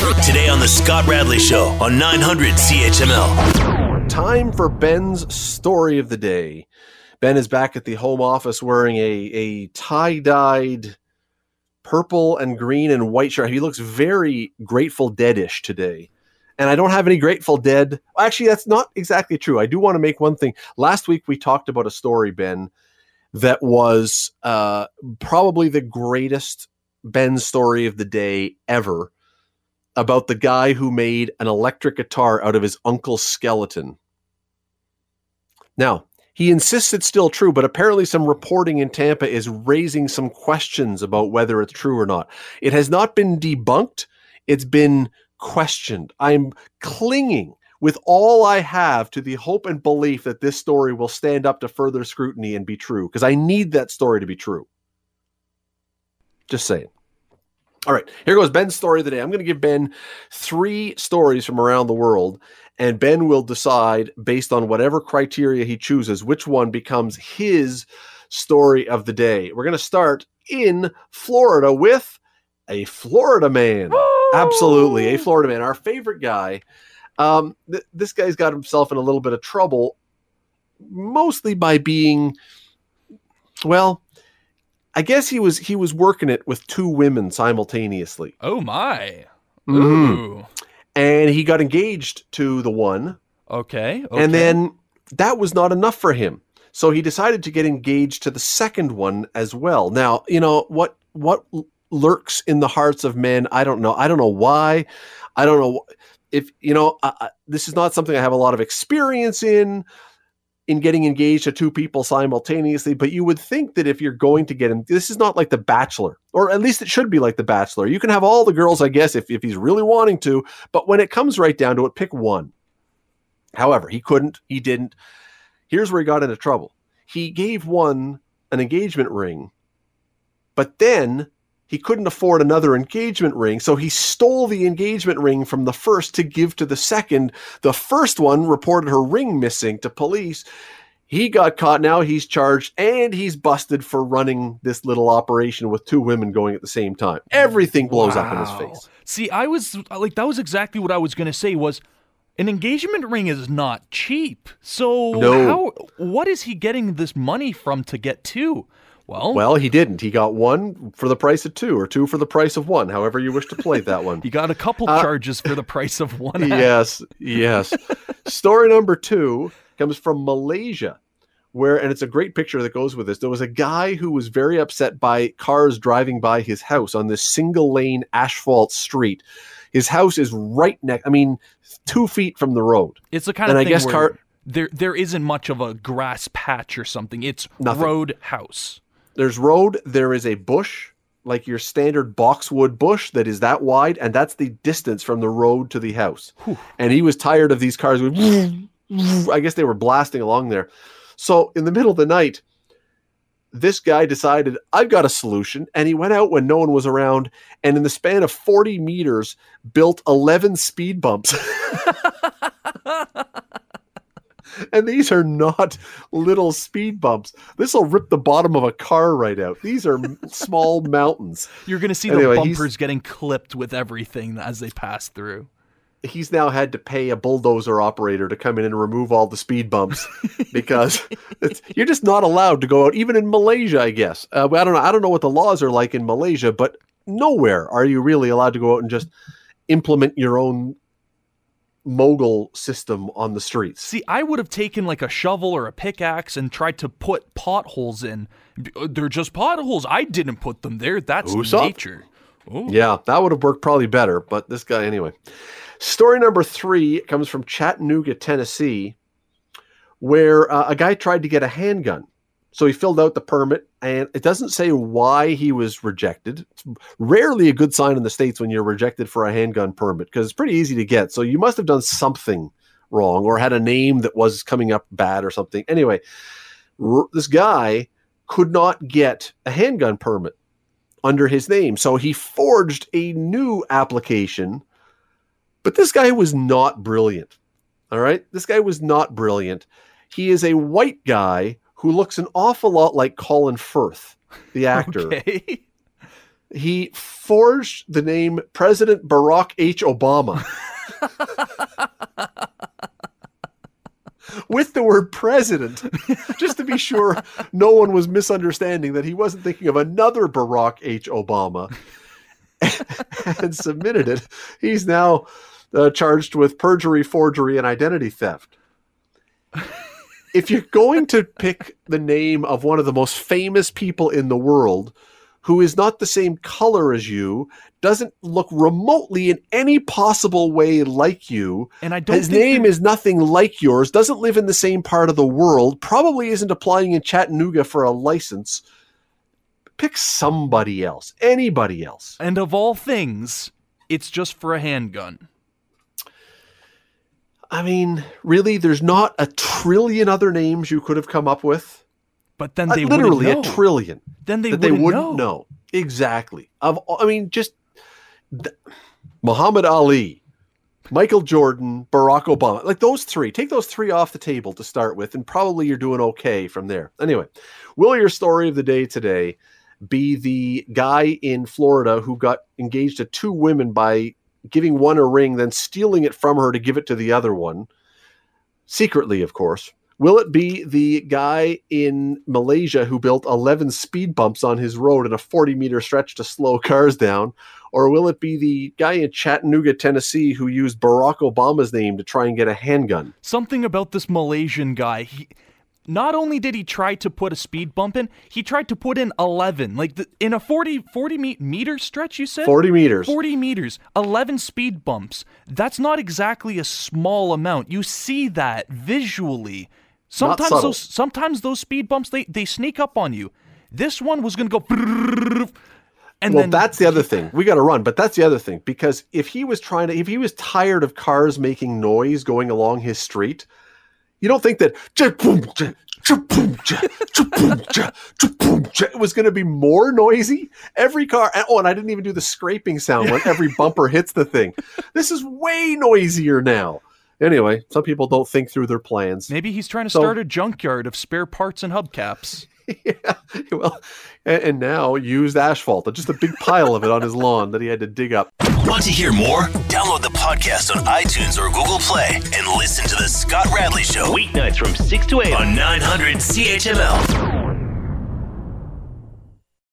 Today on The Scott Radley Show on 900 CHML. Time for Ben's story of the day. Ben is back at the home office wearing a, a tie dyed purple and green and white shirt. He looks very Grateful Deadish today. And I don't have any Grateful Dead. Actually, that's not exactly true. I do want to make one thing. Last week we talked about a story, Ben, that was uh, probably the greatest Ben story of the day ever about the guy who made an electric guitar out of his uncle's skeleton. Now, he insists it's still true, but apparently some reporting in Tampa is raising some questions about whether it's true or not. It has not been debunked, it's been questioned. I'm clinging with all I have to the hope and belief that this story will stand up to further scrutiny and be true, because I need that story to be true. Just saying. All right, here goes Ben's story of the day. I'm going to give Ben three stories from around the world, and Ben will decide based on whatever criteria he chooses which one becomes his story of the day. We're going to start in Florida with a Florida man. Absolutely, a Florida man, our favorite guy. Um, th- this guy's got himself in a little bit of trouble, mostly by being, well, I guess he was he was working it with two women simultaneously. Oh my. Mhm. Ooh. And he got engaged to the one, Okay. okay. and then that was not enough for him. So he decided to get engaged to the second one as well. Now, you know what what lurks in the hearts of men, I don't know. I don't know why. I don't know if you know this is not something I have a lot of experience in in getting engaged to two people simultaneously, but you would think that if you're going to get him, this is not like The Bachelor, or at least it should be like The Bachelor. You can have all the girls, I guess, if, if he's really wanting to, but when it comes right down to it, pick one. However, he couldn't, he didn't. Here's where he got into trouble. He gave one an engagement ring, but then he couldn't afford another engagement ring, so he stole the engagement ring from the first to give to the second. The first one reported her ring missing to police. He got caught. Now he's charged and he's busted for running this little operation with two women going at the same time. Everything blows up in his face. See, I was like, that was exactly what I was gonna say. Was an engagement ring is not cheap. So No. how? What is he getting this money from to get two? Well, Well, he didn't. He got one for the price of two, or two for the price of one, however you wish to play that one. he got a couple Uh, charges for the price of one. yes, yes. Story number two comes from Malaysia, where, and it's a great picture that goes with this. There was a guy who was very upset by cars driving by his house on this single lane asphalt street. His house is right next, I mean, two feet from the road. It's the kind And of I guess car- there there isn't much of a grass patch or something. It's Nothing. road house. There's road, there is a bush, like your standard boxwood bush that is that wide, and that's the distance from the road to the house. And he was tired of these cars going, I guess they were blasting along there. So in the middle of the night, this guy decided, I've got a solution. And he went out when no one was around, and in the span of 40 meters, built 11 speed bumps. and these are not little speed bumps. This will rip the bottom of a car right out. These are small mountains. You're gonna see Anyway, the he's- bumpers getting clipped with everything as they pass through. He's now had to pay a bulldozer operator to come in and remove all the speed bumps because it's, you're just not allowed to go out, even in Malaysia, I guess. Uh, I don't know. I don't know what the laws are like in Malaysia, but nowhere are you really allowed to go out and just implement your own mogul system on the streets. See, I would have taken like a shovel or a pickaxe and tried to put potholes in. They're just potholes. I didn't put them there. That's Who's nature. Ooh. Yeah, that would have worked probably better, but this guy anyway. Story number three comes from Chattanooga, Tennessee, where uh, a guy tried to get a handgun. So he filled out the permit, and it doesn't say why he was rejected. It's rarely a good sign in the States when you're rejected for a handgun permit because it's pretty easy to get. So you must have done something wrong or had a name that was coming up bad or something. Anyway, r- this guy could not get a handgun permit under his name. So he forged a new application. But this guy was not brilliant. All right. This guy was not brilliant. He is a white guy who looks an awful lot like Colin Firth, the actor. Okay. he forged the name President Barack H. Obama. With the word president, just to be sure no one was misunderstanding that he wasn't thinking of another Barack H. Obama and submitted it. He's now uh, charged with perjury, forgery, and identity theft. if you're going to pick the name of one of the most famous people in the world, who is not the same color as you, doesn't look remotely in any possible way like you. And I don't His name is nothing like yours, doesn't live in the same part of the world, probably isn't applying in Chattanooga for a license. Pick somebody else, anybody else. And of all things, it's just for a handgun. I mean, really, there's not a trillion other names you could have come up with. But then Uh, they literally wouldn't a trillion. then they that they wouldn't, wouldn't know. know. Exactly. Of I mean, just th- Muhammad Ali, Michael Jordan, Barack Obama, like those three. Take those three off the table to start with, and probably you're doing okay from there. Anyway, will your story of the day today be the guy in Florida who got engaged to two women by giving one a ring, then stealing it from her to give it to the other one, secretly, of course? Will it be the guy in Malaysia who built 11 speed bumps on his road in a 40 meter stretch to slow cars down? Or will it be the guy in Chattanooga, Tennessee who used Barack Obama's name to try and get a handgun? Something about this Malaysian guy. He, not only did he try to put a speed bump in, he tried to put in 11. Like the, in a 40, 40 me- meter stretch, you said? 40 meters. 40 meters, 11 speed bumps. That's not exactly a small amount. You see that visually. Sometimes those sometimes those speed bumps they, they sneak up on you. This one was going to go and well, then that's the other thing. We got to run, but that's the other thing because if he was trying to, if he was tired of cars making noise going along his street, you don't think that it was going to be more noisy? Every car, oh, and I didn't even do the scraping sound when every bumper hits the thing. This is way noisier now. Anyway, some people don't think through their plans. maybe he's trying to So- start a junkyard of spare parts and hubcaps. yeah, well, and, and now used asphalt, just a big pile of it on his lawn that he had to dig up. Want to hear more? Download the podcast on iTunes or Google Play and listen to The Scott Radley Show. Weeknights from 6 to 8 on 900 CHML.